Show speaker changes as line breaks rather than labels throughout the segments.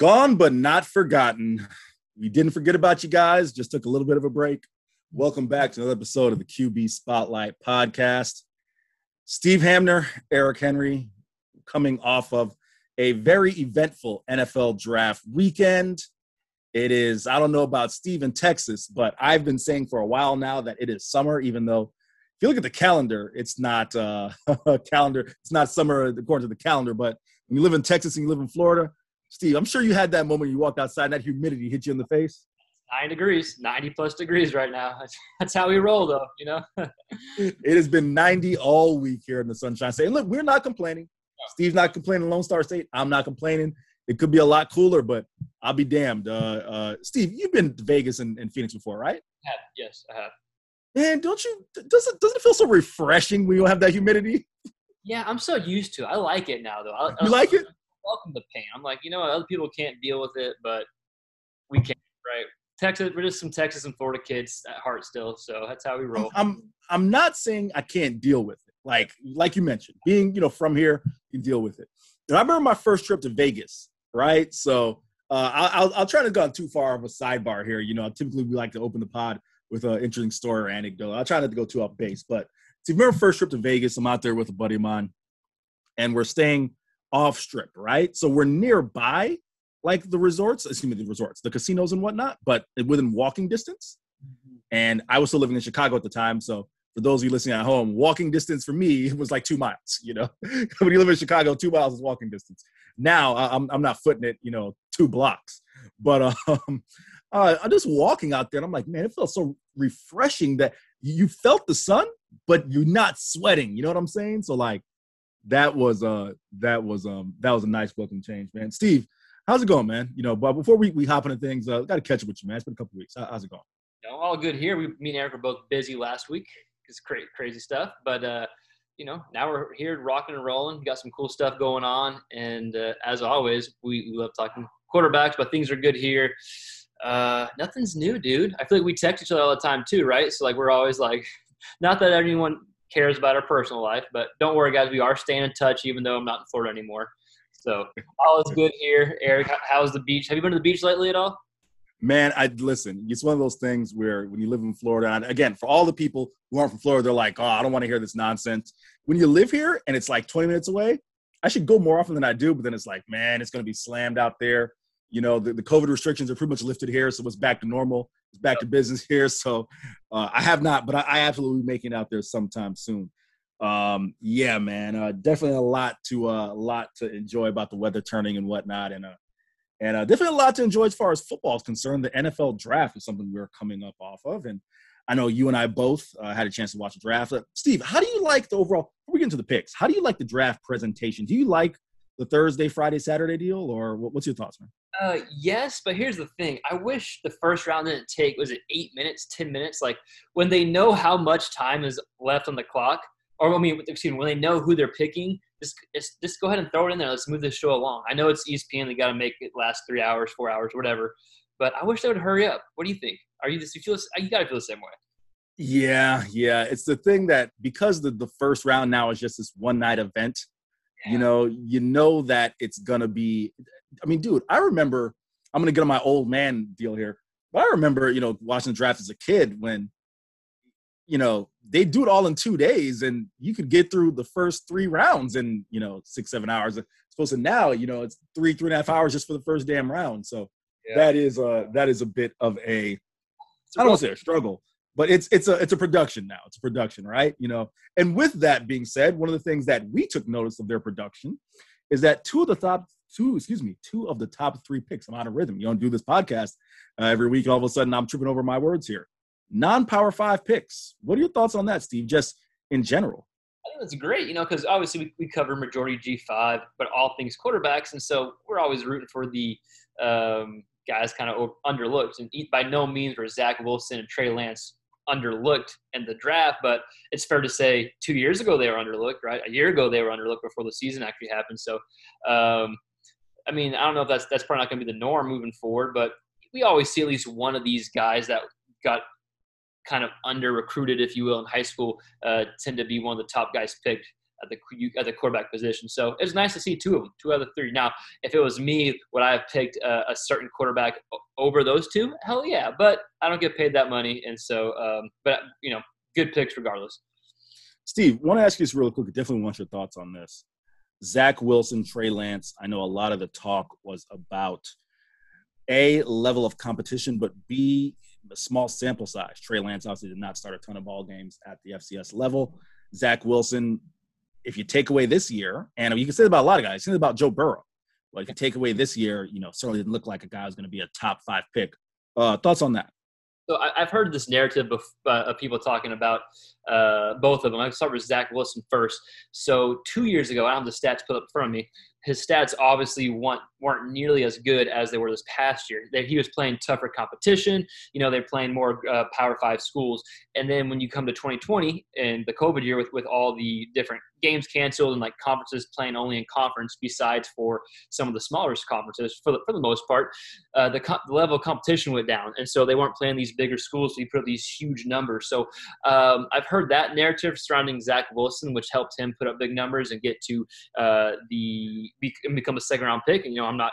Gone but not forgotten. We didn't forget about you guys, just took a little bit of a break. Welcome back to another episode of the QB Spotlight podcast. Steve Hamner, Eric Henry, coming off of a very eventful NFL draft weekend. It is, I don't know about Steve in Texas, but I've been saying for a while now that it is summer, even though if you look at the calendar, it's not uh, calendar, it's not summer according to the calendar. But when you live in Texas and you live in Florida, Steve, I'm sure you had that moment you walked outside and that humidity hit you in the face.
Nine degrees, 90 plus degrees right now. That's, how we roll, though, you know?
it has been 90 all week here in the Sunshine State. And look, we're not complaining. Steve's not complaining, Lone Star State. I'm not complaining. It could be a lot cooler, but I'll be damned. Uh, uh, Steve, you've been to Vegas and, and Phoenix before, right?
I have, yes, I have.
Man, don't you? Doesn't doesn't it feel so refreshing when you don't have that humidity?
Yeah, I'm so used to it. I like it now, though. I,
you I, like it?
Welcome the pain. I'm like, you know, other people can't deal with it, but we can, right? Texas, we're just some Texas and Florida kids at heart still, so that's how we roll.
I'm I'm not saying I can't deal with it. Like like you mentioned, being you know from here, you deal with it. And I remember my first trip to Vegas, right? So uh, I'll I'll try to go too far of a sidebar here. You know, typically we like to open the pod with an interesting story or anecdote. I'll try not to go too off base, but see, remember first trip to Vegas, I'm out there with a buddy of mine, and we're staying off strip, right? So we're nearby, like the resorts, excuse me, the resorts, the casinos and whatnot, but within walking distance. Mm-hmm. And I was still living in Chicago at the time. So for those of you listening at home, walking distance for me was like two miles, you know? when you live in Chicago, two miles is walking distance. Now I'm, I'm not footing it, you know, two blocks. But um, uh, I'm just walking out there and I'm like, man, it felt so refreshing that you felt the sun, but you're not sweating. You know what I'm saying? So like that was uh that was um that was a nice welcome change, man. Steve, how's it going, man? You know, but before we, we hop into things, uh, got to catch up with you, man. It's been a couple weeks. How, how's it going?
You know, all good here. We me and Eric were both busy last week. It's crazy, crazy stuff, but uh, you know, now we're here rocking and rolling. We got some cool stuff going on, and uh, as always, we, we love talking quarterbacks, but things are good here. Uh, nothing's new, dude. I feel like we text each other all the time too, right? So like we're always like, not that anyone cares about our personal life. But don't worry, guys, we are staying in touch, even though I'm not in Florida anymore. So all is good here. Eric, how's the beach? Have you been to the beach lately at all?
Man, I listen. It's one of those things where when you live in Florida, and again, for all the people who aren't from Florida, they're like, "Oh, I don't want to hear this nonsense." When you live here and it's like 20 minutes away, I should go more often than I do. But then it's like, man, it's going to be slammed out there. You know, the, the COVID restrictions are pretty much lifted here, so it's back to normal. It's back to business here. So uh, I have not, but I, I absolutely making out there sometime soon. Um, yeah, man, uh, definitely a lot to uh, a lot to enjoy about the weather turning and whatnot, and uh, and uh, definitely a lot to enjoy as far as football is concerned. The NFL draft is something we're coming up off of, and I know you and I both uh, had a chance to watch the draft. Uh, Steve, how do you like the overall? Before we get into the picks, how do you like the draft presentation? Do you like the Thursday, Friday, Saturday deal, or what's your thoughts, man?
Uh, yes, but here's the thing. I wish the first round didn't take was it eight minutes, ten minutes? Like when they know how much time is left on the clock, or I mean, excuse me, when they know who they're picking, just just, go ahead and throw it in there. Let's move this show along. I know it's ESPN; they got to make it last three hours, four hours, whatever. But I wish they would hurry up. What do you think? Are you this? You feel? You got to feel the same way.
Yeah, yeah. It's the thing that because the the first round now is just this one night event you know, you know that it's gonna be. I mean, dude, I remember. I'm gonna get on my old man deal here, but I remember, you know, watching the draft as a kid when, you know, they do it all in two days, and you could get through the first three rounds in, you know, six seven hours. Supposed to now, you know, it's three three and a half hours just for the first damn round. So yeah. that is uh that is a bit of a I don't want to say a struggle, but it's it's a it's a production now. It's a production, right? You know. And with that being said, one of the things that we took notice of their production is that two of the top two, excuse me, two of the top three picks. I'm out of rhythm. You don't do this podcast uh, every week, all of a sudden I'm tripping over my words here. Non-power five picks. What are your thoughts on that, Steve? Just in general.
I think that's great, you know, because obviously we, we cover majority G5, but all things quarterbacks. And so we're always rooting for the um, guys kind of underlooked. And by no means were Zach Wilson and Trey Lance underlooked in the draft, but it's fair to say two years ago they were underlooked, right? A year ago they were underlooked before the season actually happened. So, um, I mean, I don't know if that's that's probably not going to be the norm moving forward, but we always see at least one of these guys that got kind of under recruited, if you will, in high school, uh, tend to be one of the top guys picked at the at the quarterback position. So it's nice to see two of them, two out of three. Now, if it was me, would I have picked a, a, certain quarterback over those two? Hell yeah, but I don't get paid that money, and so um, but you know, good picks regardless.
Steve, want to ask you this real quick. Definitely want your thoughts on this. Zach Wilson, Trey Lance. I know a lot of the talk was about a level of competition, but b a small sample size. Trey Lance obviously did not start a ton of ball games at the FCS level. Zach Wilson, if you take away this year, and you can say about a lot of guys, say about Joe Burrow. But if you take away this year, you know, certainly didn't look like a guy who's going to be a top five pick. Uh, thoughts on that?
So I, have heard this narrative of, uh, of people talking about uh, both of them. I'll start with Zach Wilson first. So two years ago, I don't have the stats put up in front of me his stats obviously weren't, weren't nearly as good as they were this past year. He was playing tougher competition. You know, they're playing more uh, Power Five schools. And then when you come to 2020 and the COVID year with, with all the different games canceled and like conferences playing only in conference besides for some of the smaller conferences for the, for the most part, uh, the, co- the, level of competition went down. And so they weren't playing these bigger schools. So you put up these huge numbers. So um, I've heard that narrative surrounding Zach Wilson, which helped him put up big numbers and get to uh, the be, become a second round pick. And, you know, I'm not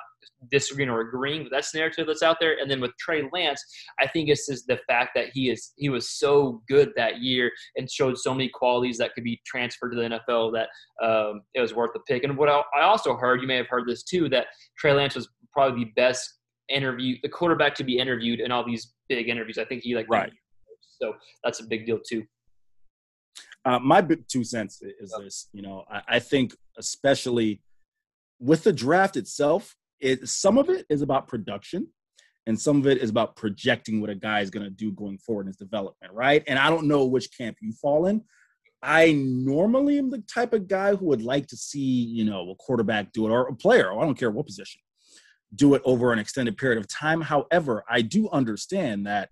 disagreeing or agreeing with that narrative that's out there. And then with Trey Lance, I think it's just the fact that he is he was so good that year and showed so many qualities that could be transferred to the NFL that um, it was worth the pick. And what I also heard, you may have heard this too, that Trey Lance was probably the best interview, the quarterback to be interviewed in all these big interviews. I think he like
right.
So that's a big deal too.
Uh, my big two cents is this. You know, I, I think especially with the draft itself, it some of it is about production and some of it is about projecting what a guy is going to do going forward in his development, right? And I don't know which camp you fall in. I normally am the type of guy who would like to see, you know, a quarterback do it or a player, or I don't care what position, do it over an extended period of time. However, I do understand that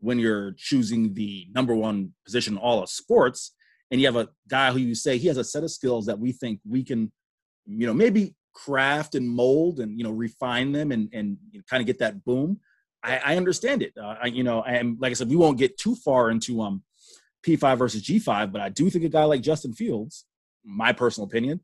when you're choosing the number one position in all of sports, and you have a guy who you say he has a set of skills that we think we can, you know, maybe craft and mold and you know refine them and and kind of get that boom i, I understand it uh, I, you know and like i said we won't get too far into um p5 versus g5 but i do think a guy like justin fields my personal opinion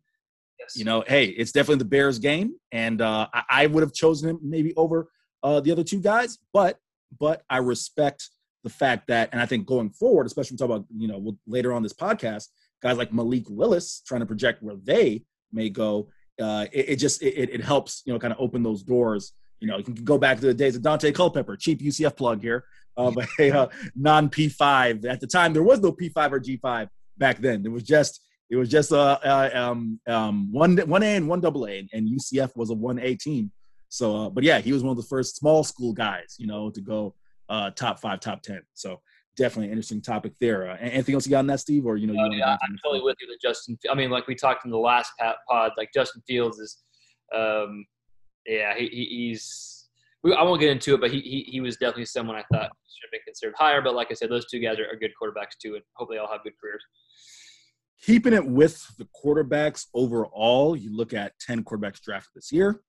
yes. you know hey it's definitely the bears game and uh, I, I, would have chosen him maybe over uh, the other two guys but but i respect the fact that and i think going forward especially we talk about you know later on this podcast guys like malik willis trying to project where they may go uh, it, it, just it, it helps you know kind of open those doors. You know, you can go back to the days of Dante Culpepper, cheap UCF plug here, uh, but a uh, non P5 at the time there was no P5 or G5 back then. It was just it was just a, uh, uh, um, um, one one A and one double A, and UCF was a one A team. So, uh, but yeah, he was one of the first small school guys, you know, to go uh, top five, top ten. So definitely an interesting topic there. Uh, anything else you got on that, Steve? Or you know, you
yeah, I'm totally with you. That Justin. I mean, like we talked in the last pod, like Justin Fields is, um, yeah, he, he's. I won't get into it, but he, he he was definitely someone I thought should have been considered higher. But like I said, those two guys are, are good quarterbacks too, and hopefully all have good careers.
Keeping it with the quarterbacks overall, you look at 10 quarterbacks drafted this year.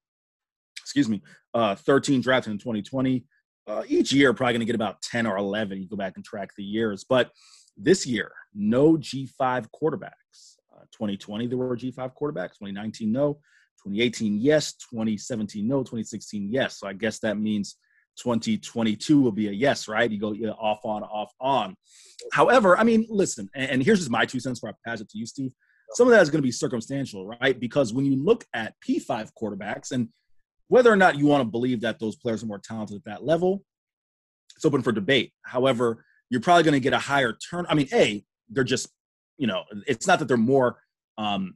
Excuse me, uh, 13 drafted in 2020 uh, each year probably going to get about 10 or 11 you go back and track the years but this year no g5 quarterbacks. Uh, 2020 there were g5 quarterbacks 2019 no. 2018 yes. 2017 no. 2016 yes. So i guess that means 2022 will be a yes right? You go off on off on. However i mean listen and, and here's just my two cents before i pass it to you steve. Some of that is going to be circumstantial right? Because when you look at p5 quarterbacks and whether or not you want to believe that those players are more talented at that level, it's open for debate. However, you're probably going to get a higher turn. I mean, A, they're just, you know, it's not that they're more um,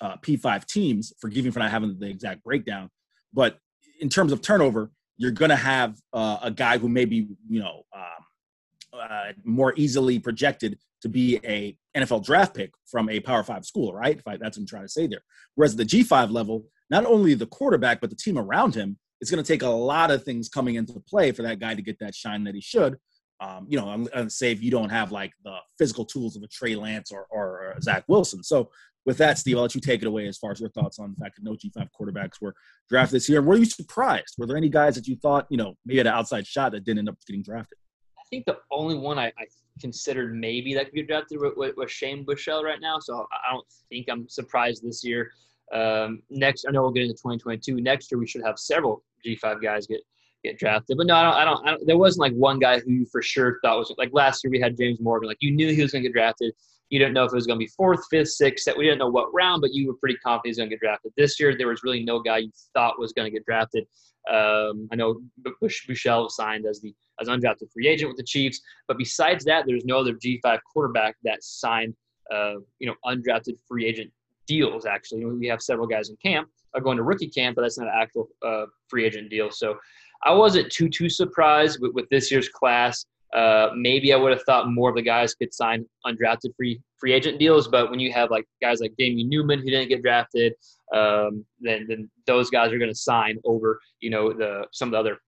uh, P5 teams, Forgive me for not having the exact breakdown, but in terms of turnover, you're going to have uh, a guy who may be, you know, um, uh, more easily projected to be a NFL draft pick from a Power Five school, right? If I, that's what I'm trying to say there. Whereas the G5 level, not only the quarterback, but the team around him, it's going to take a lot of things coming into play for that guy to get that shine that he should. Um, you know, I'm say if you don't have like the physical tools of a Trey Lance or, or, or Zach Wilson. So with that, Steve, I'll let you take it away as far as your thoughts on the fact that no G5 quarterbacks were drafted this year. Were you surprised? Were there any guys that you thought, you know, maybe had an outside shot that didn't end up getting drafted?
I think the only one I, I considered maybe that could get drafted was, was Shane Buechele right now. So I don't think I'm surprised this year. Um, next, I know we'll get into 2022. Next year, we should have several G5 guys get get drafted. But no, I don't, I don't, I don't. There wasn't like one guy who you for sure thought was like last year we had James Morgan. Like you knew he was going to get drafted. You didn't know if it was going to be fourth, fifth, sixth. That We didn't know what round, but you were pretty confident he was going to get drafted. This year, there was really no guy you thought was going to get drafted. Um, I know Bush Buechele signed as the as undrafted free agent with the Chiefs, but besides that, there's no other G5 quarterback that signed, uh, you know, undrafted free agent deals. Actually, we have several guys in camp are going to rookie camp, but that's not an actual uh, free agent deal. So I wasn't too too surprised with, with this year's class. Uh, maybe I would have thought more of the guys could sign undrafted free free agent deals, but when you have like guys like Damien Newman who didn't get drafted, um, then then those guys are going to sign over you know the some of the other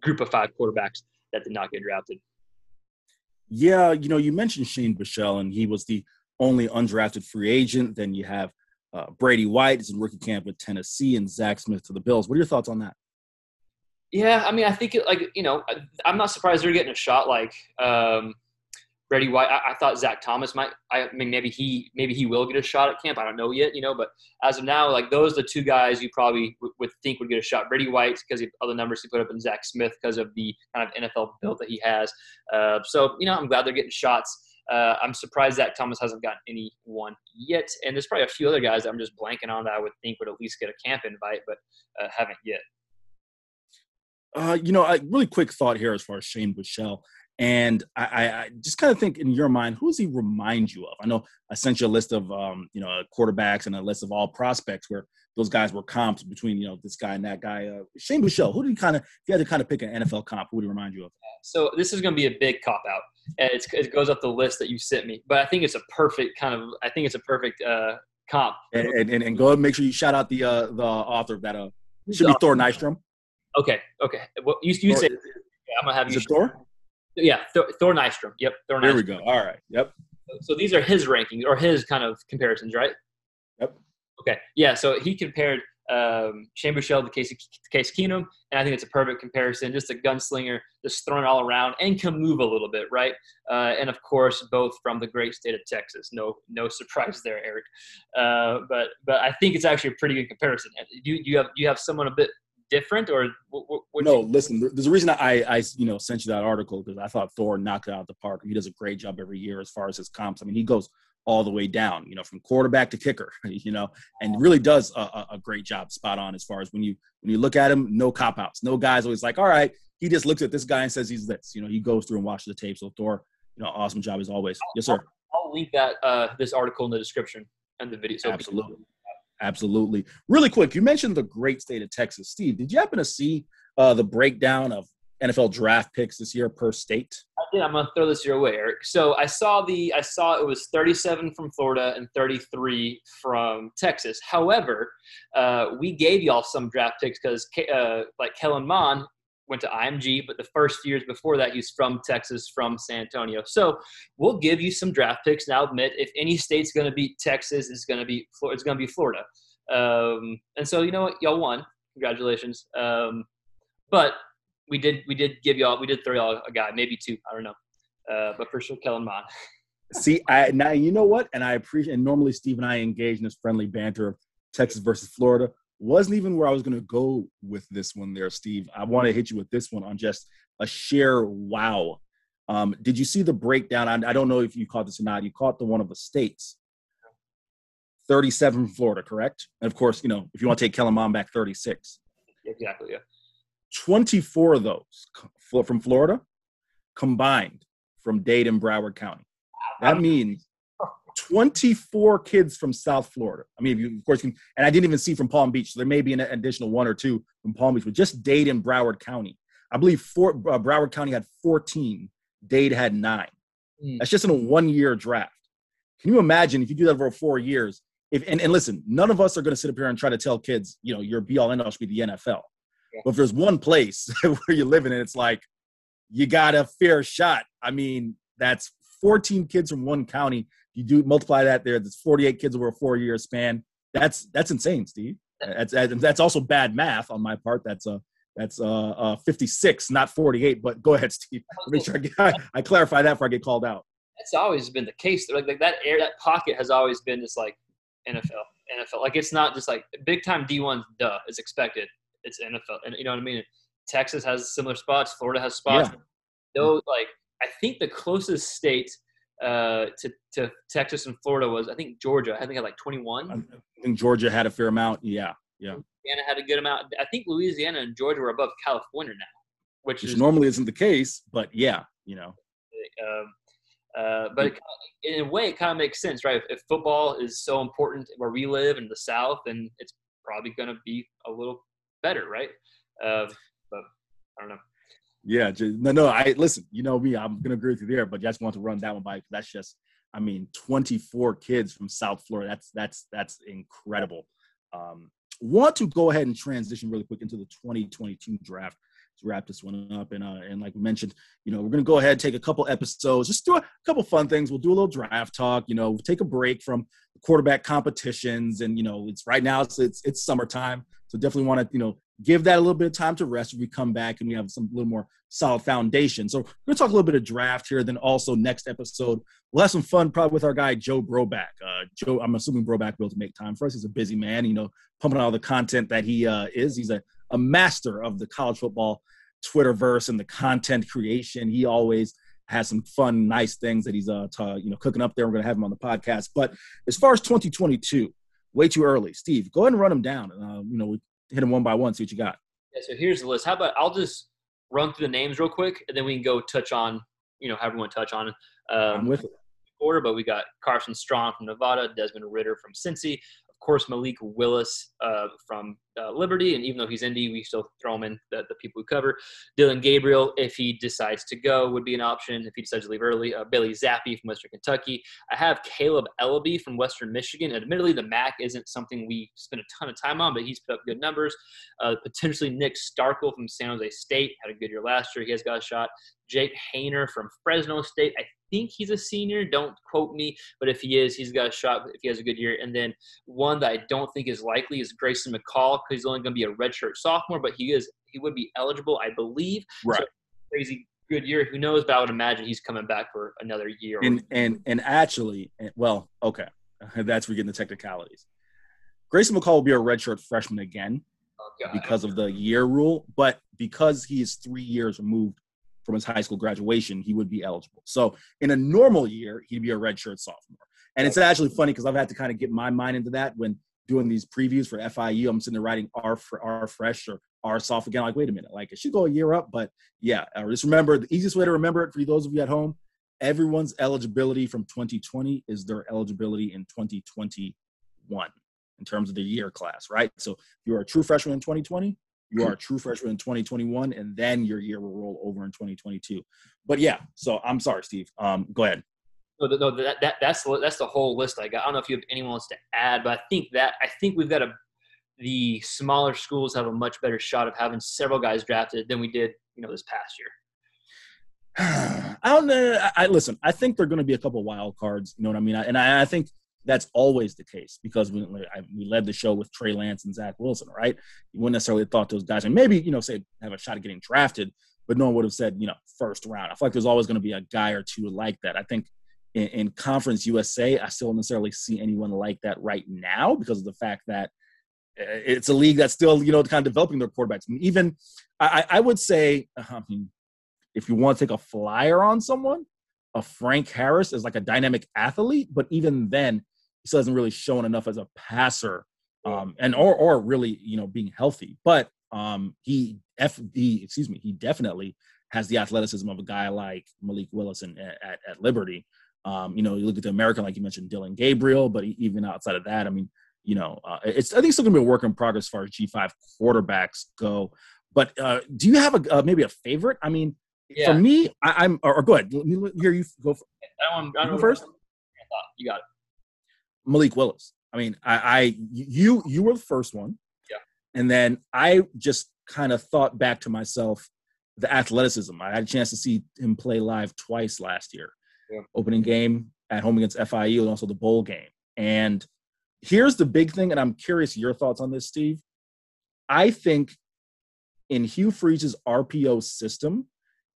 group of five quarterbacks that did not get drafted.
Yeah, you know, you mentioned Shane Buechele, and he was the only undrafted free agent. Then you have uh, Brady White is in rookie camp with Tennessee, and Zach Smith to the Bills. What are your thoughts on that?
Yeah, I mean, I think it, like you know, I'm not surprised they're getting a shot like um, Brady White. I, I, thought Zach Thomas might. I mean, maybe he maybe he will get a shot at camp. I don't know yet, you know. But as of now, like those are the two guys you probably w- would think would get a shot. Brady White because of other numbers he put up, and Zach Smith because of the kind of NFL build that he has. Uh, so you know, I'm glad they're getting shots. Uh, I'm surprised that Thomas hasn't gotten any one yet, and there's probably a few other guys that I'm just blanking on that I would think would at least get a camp invite, but uh, haven't yet.
Uh, you know, a really quick thought here as far as Shane Buechele. And I, I, just kind of think in your mind, who does he remind you of? I know I sent you a list of um, you know quarterbacks and a list of all prospects where those guys were comps between you know this guy and that guy. Uh, Shane Buechele, who did he kind of? If you had to kind of pick an NFL comp, who would he remind you of?
So this is going to be a big cop out, and it goes up the list that you sent me. But I think it's a perfect kind of. I think it's a perfect uh, comp.
And, and, and, go ahead and make sure you shout out the uh, the author of that. Uh, should be Thor Nystrom.
Okay, okay. Well, you, you say yeah, I'm gonna have
Is
you.
It Thor?
Yeah, Thor, Thor Nystrom. Yep, Thor.
There we go. All right. Yep.
So these are his rankings or his kind of comparisons, right?
Yep.
Okay. Yeah. So he compared um, Shane Buechele to Case, Case Keenum, and I think it's a perfect comparison. Just a gunslinger, just throwing all around and can move a little bit, right? Uh, and of course, both from the great state of Texas. No, no surprise there, Eric. Uh, but but I think it's actually a pretty good comparison. Do you, you have you have someone a bit different or
no listen there's a reason i i you know sent you that article because i thought thor knocked it out of the park he does a great job every year as far as his comps i mean he goes all the way down you know from quarterback to kicker you know and really does a, a great job spot on as far as when you when you look at him no cop outs no guys always like all right he just looks at this guy and says he's this you know he goes through and watches the tape so thor you know awesome job as always yes sir
i'll, link that uh this article in the description and the video
so absolutely Absolutely. Really quick, you mentioned the great state of Texas. Steve, did you happen to see uh, the breakdown of NFL draft picks this year per state?
I did. I'm gonna throw this your way, Eric. So I saw the I saw it was 37 from Florida and 33 from Texas. However, uh, we gave y'all some draft picks because uh, like Kellen Mond went to IMG, but the first years before that, he's from Texas, from San Antonio. So we'll give you some draft picks. Now, admit if any state's going to beat Texas, it's going to be it's going to be Florida. Um, and so you know what, y'all won. Congratulations. Um, but we did we did give y'all we did throw y'all a guy, maybe two. I don't know, uh, but for sure, Kellen Mond.
See, I now you know what, and I appreciate. And normally, Steve and I engage in this friendly banter of Texas versus Florida wasn't even where I was going to go with this one there, Steve. I want to hit you with this one on just a sheer wow. Um, did you see the breakdown? I, I, don't know if you caught this or not. You caught the one of the states. 37 from Florida, correct? And of course, you know, if you want to take Kellen Mond back, 36.
Exactly, yeah.
24 of those from Florida combined from Dade and Broward County. That means 24 kids from South Florida. I mean, you, of course, can, and I didn't even see from Palm Beach. So there may be an additional one or two from Palm Beach, but just Dade and Broward County. I believe four, uh, Broward County had 14. Dade had nine. Mm. That's just in a one-year draft. Can you imagine if you do that over four years? If and, and listen, none of us are going to sit up here and try to tell kids, you know, your be-all end-all should be the NFL. But if there's one place where you're living and it's like you got a fair shot. I mean, that's 14 kids from one county you do multiply that there, that's 48 kids over a four year span. That's that's insane, Steve. That's that's also bad math on my part. That's a That's uh, uh 56, not 48. But go ahead, Steve. Make sure I, get, I clarify that before I get called out.
That's always been the case. Like, like that air, that pocket has always been just like NFL, NFL. Like it's not just like big time D1. Duh, is expected. It's NFL, and you know what I mean. Texas has similar spots. Florida has spots.
Yeah.
Though, like I think the closest state uh, to to Texas and Florida was I think Georgia. I think had like 21.
I think Georgia had a fair amount. Yeah, yeah.
Louisiana had a good amount. I think Louisiana and Georgia were above California now, which,
Which
is
normally isn't the case, but yeah, you know.
um, uh, but it, in a way, it kind of makes sense, right? If, if football is so important where we live in the South, then it's probably going to be a little better, right? Uh, but I don't know.
Yeah, ju- no, no. I listen. You know me. I'm gonna agree with you there, but I just want to run that one by. That's just. I mean, 24 kids from South Florida. That's that's that's incredible. Um, want to go ahead and transition really quick into the 2022 draft to wrap this one up. And uh, and like we mentioned, you know, we're gonna go ahead and take a couple episodes, just do a couple fun things. We'll do a little draft talk. You know, we take a break from quarterback competitions, and you know, it's right now it's it's, it's summertime, so definitely want to you know give that a little bit of time to rest. We come back and we have some little more solid foundation. So we're gonna talk a little bit of draft here. Then also next episode, we'll have some fun probably with our guy Joe Broback. Uh, Joe, I'm assuming Broback will make time for us. He's a busy man, you know, pumping out all the content that he uh, is. He's a, a master of the college football Twitterverse and the content creation. He always has some fun, nice things that he's uh, ta- you know cooking up there. We're gonna have him on the podcast. But as far as 2022, way too early. Steve, go ahead and run them down. Uh, you know, we hit them one by one. See what you got.
Yeah, so here's the list. How about I'll just run through the names real quick, and then we can go touch on, you know, have everyone touch on
I'm
um,
with it.
order. But we got Carson Strong from Nevada, Desmond Ridder from Cincy, course Malik Willis uh, from uh, Liberty, and even though he's Indy, we still throw him in the, the people we cover. Dillon Gabriel, if he decides to go, would be an option. If he decides to leave early, uh, Bailey Zappe from Western Kentucky. I have Kaleb Eleby from Western Michigan. Admittedly, the MAC isn't something we spend a ton of time on, but he's put up good numbers. Uh, potentially Nick Starkel from San Jose State had a good year last year. He has got a shot. Jake Haener from Fresno State. I think he's a senior. Don't quote me, but if he is, he's got a shot if he has a good year. And then one that I don't think is likely is Grayson McCall because he's only going to be a redshirt sophomore, but he is he would be eligible, I believe.
Right.
So, crazy good year. Who knows? But I would imagine he's coming back for another year.
And and and actually, well, okay, that's where we get into technicalities. Grayson McCall will be a redshirt freshman again
Oh,
because of the year rule, but because he is three years removed from his high school graduation, he would be eligible. So in a normal year, he'd be a redshirt sophomore. And it's actually funny because I've had to kind of get my mind into that when doing these previews for FIU. I'm sitting there writing R for R fresh or R soft again. Like, wait a minute, like it should go a year up, but yeah. uh, Just remember the easiest way to remember it for those of you at home: everyone's eligibility from 2020 is their eligibility in 2021 in terms of the year class, right? So if you're a true freshman in 2020, you are a true freshman in 2021, and then your year will roll over in 2022. But yeah, so I'm sorry, Steve. Um, go ahead.
No, no, that, that that's the, that's the whole list I got. I don't know if you have anyone else to add, but I think that I think we've got a the smaller schools have a much better shot of having several guys drafted than we did, you know, this past year.
I don't know. I, I listen. I think there are going to be a couple wild cards. You know what I mean? I, and I, I think that's always the case because we we led the show with Trey Lance and Zach Wilson, right? You wouldn't necessarily have thought those guys, and maybe you know, say have a shot at getting drafted, but no one would have said you know first round. I feel like there's always going to be a guy or two like that. I think in, in Conference USA, I still don't necessarily see anyone like that right now because of the fact that uh, it's a league that's still you know kind of developing their quarterbacks. And even I, I would say, I mean, if you want to take a flyer on someone, a Frank Harris is like a dynamic athlete, but even then, he still hasn't really shown enough as a passer, um, and or or really you know being healthy. But um, he f he excuse me, he definitely has the athleticism of a guy like Malik Willis and at, at Liberty. Um, you know, you look at the American, like you mentioned, Dillon Gabriel, but even outside of that, I mean, you know, uh, it's I think it's still gonna be a work in progress as far as G five quarterbacks go. But uh, do you have a uh, maybe a favorite? I mean, for me, I, I'm or, or go ahead. Let me hear you go. For,
I don't, I don't
go first?
You got it.
Malik Willis. I mean, I, I you you were the first one.
Yeah.
And then I just kind of thought back to myself the athleticism. I had a chance to see him play live twice last year.
Yeah.
Opening game at home against FIU and also the bowl game. And here's the big thing, and I'm curious your thoughts on this, Steve. I think in Hugh Freeze's RPO system,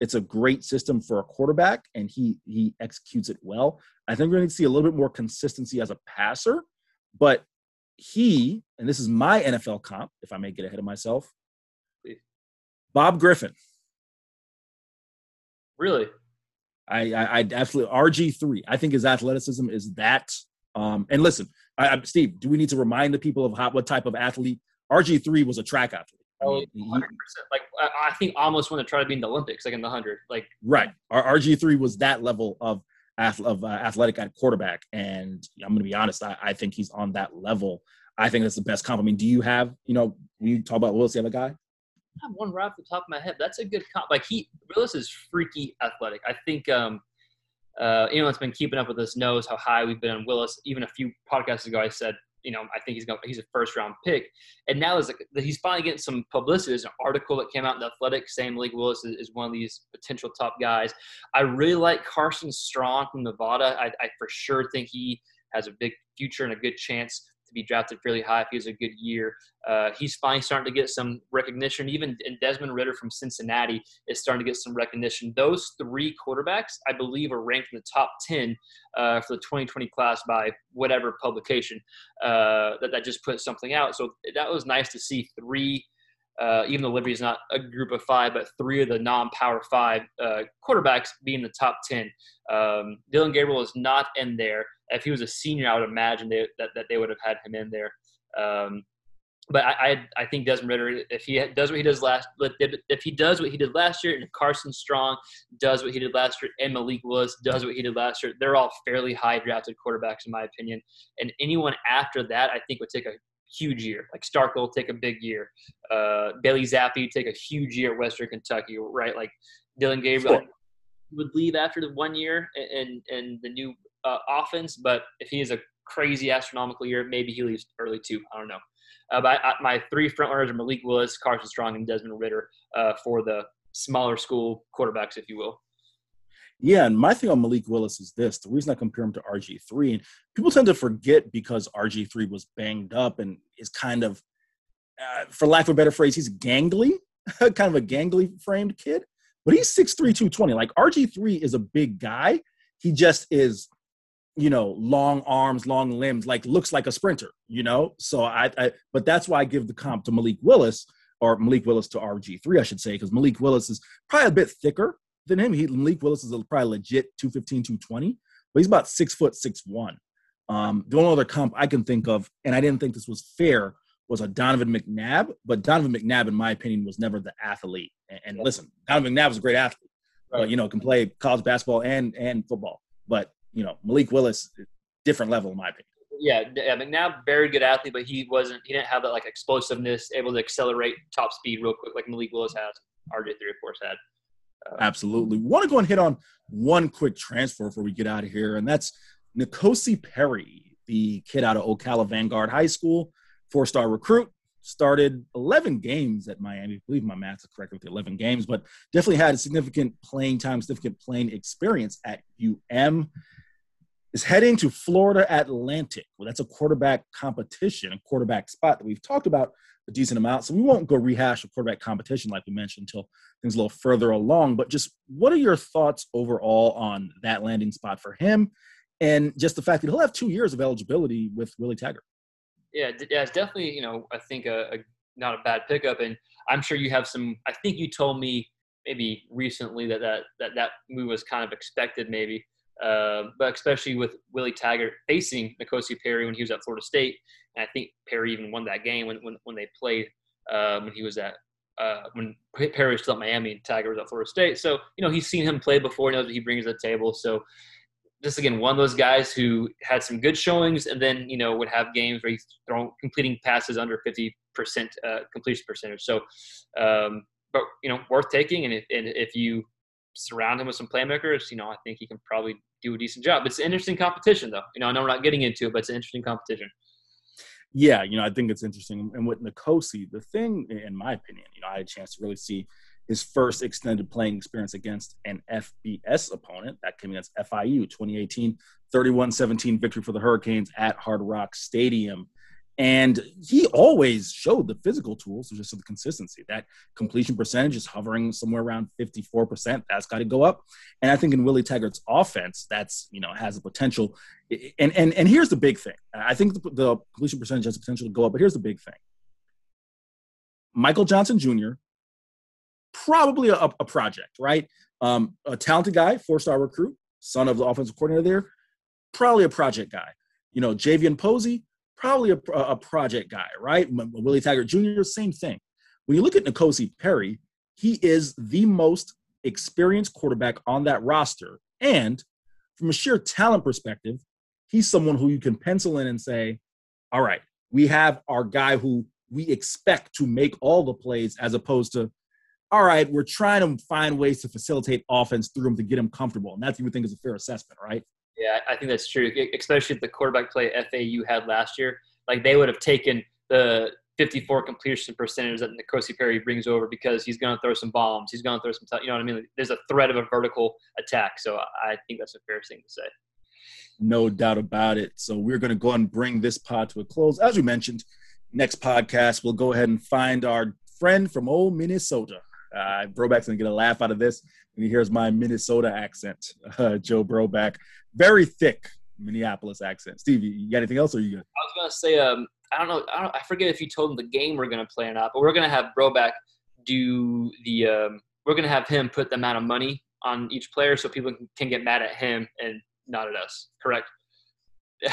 it's a great system for a quarterback, and he he executes it well. I think we're going to see a little bit more consistency as a passer, but he and this is my NFL comp, if I may get ahead of myself. Bob Griffin.
Really?
I, I, I absolutely RG three. I think his athleticism is that. Um, and listen, I, I, Steve, do we need to remind the people of how, what type of athlete RG three was? A track athlete.
Oh, 100%. Like I think almost want to try to be in the Olympics, like in the hundred. Like
right, our RG three was that level of of uh, athletic at quarterback, and I'm going to be honest, I, I, think he's on that level. I think that's the best comp. I mean, do you have you know when you talk about Willis, the other guy?
I have one right off the top of my head. That's a good comp. Like he Willis is freaky athletic. I think um, uh, anyone that's been keeping up with us knows how high we've been on Willis. Even a few podcasts ago, I said you know, I think he's going he's a first round pick. And now is he's finally getting some publicity. There's an article that came out in the Athletic saying Malik Willis is, is, one of these potential top guys. I really like Carson Strong from Nevada. I, I for sure think he has a big future and a good chance be drafted fairly high if he has a good year. Uh, he's finally starting to get some recognition. Even Desmond Ridder from Cincinnati is starting to get some recognition. Those three quarterbacks, I believe, are ranked in the top 10 uh, for the 2020 class by whatever publication uh, that, that just put something out. So that was nice to see three. Uh, even though Liberty is not a group of five, but three of the non-power five uh, quarterbacks being the top ten. Um, Dillon Gabriel is not in there if he was a senior, I would imagine they, that, that they would have had him in there. Um, but I, I, I think Desmond Ridder, if he does what he does last, if he does what he did last year, and Carson Strong does what he did last year, and Malik Willis does what he did last year, they're all fairly high drafted quarterbacks in my opinion. And anyone after that, I think would take a huge year. Like Starkel will take a big year. Uh, Bailey Zappe take a huge year at Western Kentucky, right? Like Dillon Gabriel sure. would leave after the one year, and and the new uh, offense, but if he is a crazy astronomical year, maybe he leaves early too. I don't know. Uh, but I, my three front runners are Malik Willis, Carson Strong, and Desmond Ridder uh, for the smaller school quarterbacks, if you will.
Yeah, and my thing on Malik Willis is this: the reason I compare him to RG three, and people tend to forget because RG three was banged up and is kind of, uh, for lack of a better phrase, he's gangly, kind of a gangly framed kid. But he's 6'3", 220. Like RG three is a big guy. He just is you know, long arms, long limbs, like looks like a sprinter, you know? So I, I but that's why I give the comp to Malik Willis or Malik Willis to RG3, I should say, because Malik Willis is probably a bit thicker than him. He, Malik Willis is a, probably legit 215, 220, but he's about six foot, six one. Um, the only other comp I can think of, and I didn't think this was fair, was a Donovan McNabb, but Donovan McNabb, in my opinion, was never the athlete. And, and listen, Donovan McNabb was a great athlete, right. but you know, can play college basketball and and football. But you know, Malik Willis, different level in my opinion.
Yeah, I mean, now very good athlete, but he wasn't. He didn't have that like explosiveness, able to accelerate top speed real quick like Malik Willis has. RG three of course had.
Uh, Absolutely. Want to go and hit on one quick transfer before we get out of here, and that's N'Kosi Perry, the kid out of Ocala Vanguard High School, four-star recruit. Started 11 games at Miami. I believe my math is correct with the 11 games, but definitely had a significant playing time, significant playing experience at UM is heading to Florida Atlantic. Well, that's a quarterback competition, a quarterback spot that we've talked about a decent amount. So we won't go rehash a quarterback competition like we mentioned until things a little further along. But just what are your thoughts overall on that landing spot for him? And just the fact that he'll have two years of eligibility with Willie Taggart.
Yeah, yeah, it's definitely, you know, I think a, a not a bad pickup. And I'm sure you have some, I think you told me maybe recently that that, that, that move was kind of expected maybe. Uh, but especially with Willie Taggart facing N'Kosi Perry when he was at Florida State, and I think Perry even won that game when when, when they played uh, when he was at uh, when Perry was still at Miami and Taggart was at Florida State. So you know he's seen him play before, knows what he brings to the table. So just again one of those guys who had some good showings and then you know would have games where he's throwing completing passes under 50 percent uh, completion percentage. So, um, but you know worth taking, and if, and if you surround him with some playmakers, you know, I think he can probably do a decent job. It's an interesting competition, though. You know, I know we're not getting into it, but it's an interesting competition.
Yeah, you know, I think it's interesting. And with N'Kosi, the thing, in my opinion, you know, I had a chance to really see his first extended playing experience against an FBS opponent that came against FIU 2018 31 17 victory for the Hurricanes at Hard Rock Stadium. And he always showed the physical tools, just the consistency. That completion percentage is hovering somewhere around 54%. That's got to go up. And I think in Willie Taggart's offense, that's, you know, has the potential. And, and, and here's the big thing. I think the, the completion percentage has the potential to go up, but here's the big thing. Michael Johnson Jr., probably a, a project, right? Um, a talented guy, four-star recruit, son of the offensive coordinator there, probably a project guy. You know, Javian Posey, probably a, a project guy, right? Willie Taggart Jr., same thing. When you look at N'Kosi Perry, he is the most experienced quarterback on that roster. And from a sheer talent perspective, he's someone who you can pencil in and say, all right, we have our guy who we expect to make all the plays as opposed to, all right, we're trying to find ways to facilitate offense through him to get him comfortable. And that's what we think is a fair assessment, right?
Yeah, I think that's true, especially the quarterback play FAU had last year. Like they would have taken the 54 completion percentage that N'Kosi Perry brings over because he's going to throw some bombs. He's going to throw some, you know what I mean? There's a threat of a vertical attack. So I think that's a fair thing to say.
No doubt about it. So we're going to go and bring this pod to a close. As we mentioned, next podcast, we'll go ahead and find our friend from old Minnesota. Uh, Broback's going to get a laugh out of this when he hears my Minnesota accent, uh, Joe Broback very thick Minneapolis accent. Steve, you got anything else, or you good?
I was gonna say, um, I don't know, I don't, I forget if you told him the game we're gonna play or not, but we're gonna have Broback do the, um, we're gonna have him put the amount of money on each player so people can get mad at him and not at us. Correct?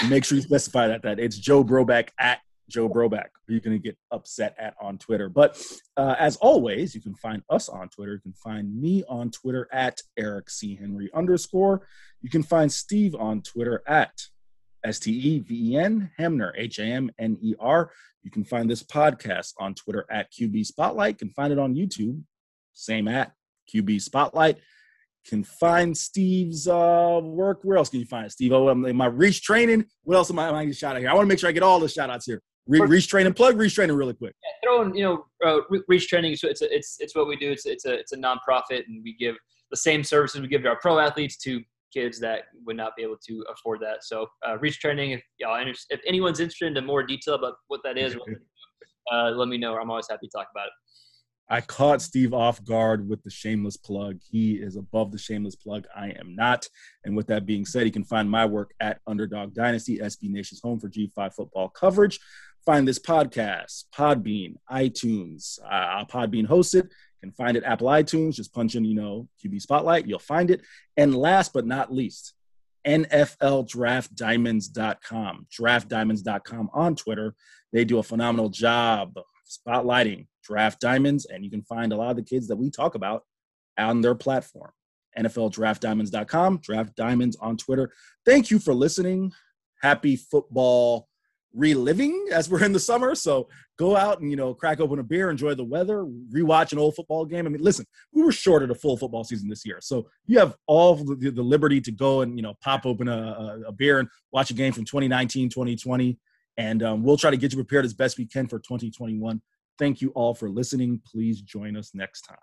Make sure you specify that. That it's Joe Broback at Joe Broback, who you're going to get upset at on Twitter. But uh, as always, you can find us on Twitter. You can find me on Twitter at Eric C. Henry underscore. You can find Steve on Twitter at S T E V E N Hamner, H A M N E R. You can find this podcast on Twitter at QB Spotlight. You can find it on YouTube, same at QB Spotlight. Can find Steve's uh, work. Where else can you find it, Steve? Oh, am my reach training. What else am I, am I shout out here? I want to make sure I get all the shout outs here. Re- reach training, plug reach training really quick.
Yeah, throw in, you know, uh, reach training. So it's a, it's it's what we do. It's it's a it's a nonprofit, and we give the same services we give to our pro athletes to kids that would not be able to afford that. So uh, reach training. If y'all if anyone's interested in more detail about what that is, uh, let me know. I'm always happy to talk about it.
I caught Steve off guard with the shameless plug. He is above the shameless plug. I am not. And with that being said, you can find my work at Underdog Dynasty, SB Nation's home for G5 football coverage find this podcast, Podbean, iTunes. Uh, Podbean hosted. You can find it Apple iTunes. Just punch in, you know, QB Spotlight. You'll find it. And last but not least, NFLDraftDiamonds.com. DraftDiamonds.com on Twitter. They do a phenomenal job spotlighting draft diamonds, and you can find a lot of the kids that we talk about on their platform. NFLDraftDiamonds.com, Draft Diamonds on Twitter. Thank you for listening. Happy football reliving as we're in the summer. So go out and you know crack open a beer, enjoy the weather, rewatch an old football game. I mean, listen, we were short of a full football season this year, so you have all the, the liberty to go and you know pop open a, a, beer and watch a game from 2019, 2020, and um, we'll try to get you prepared as best we can for 2021. Thank you all for listening. Please join us next time.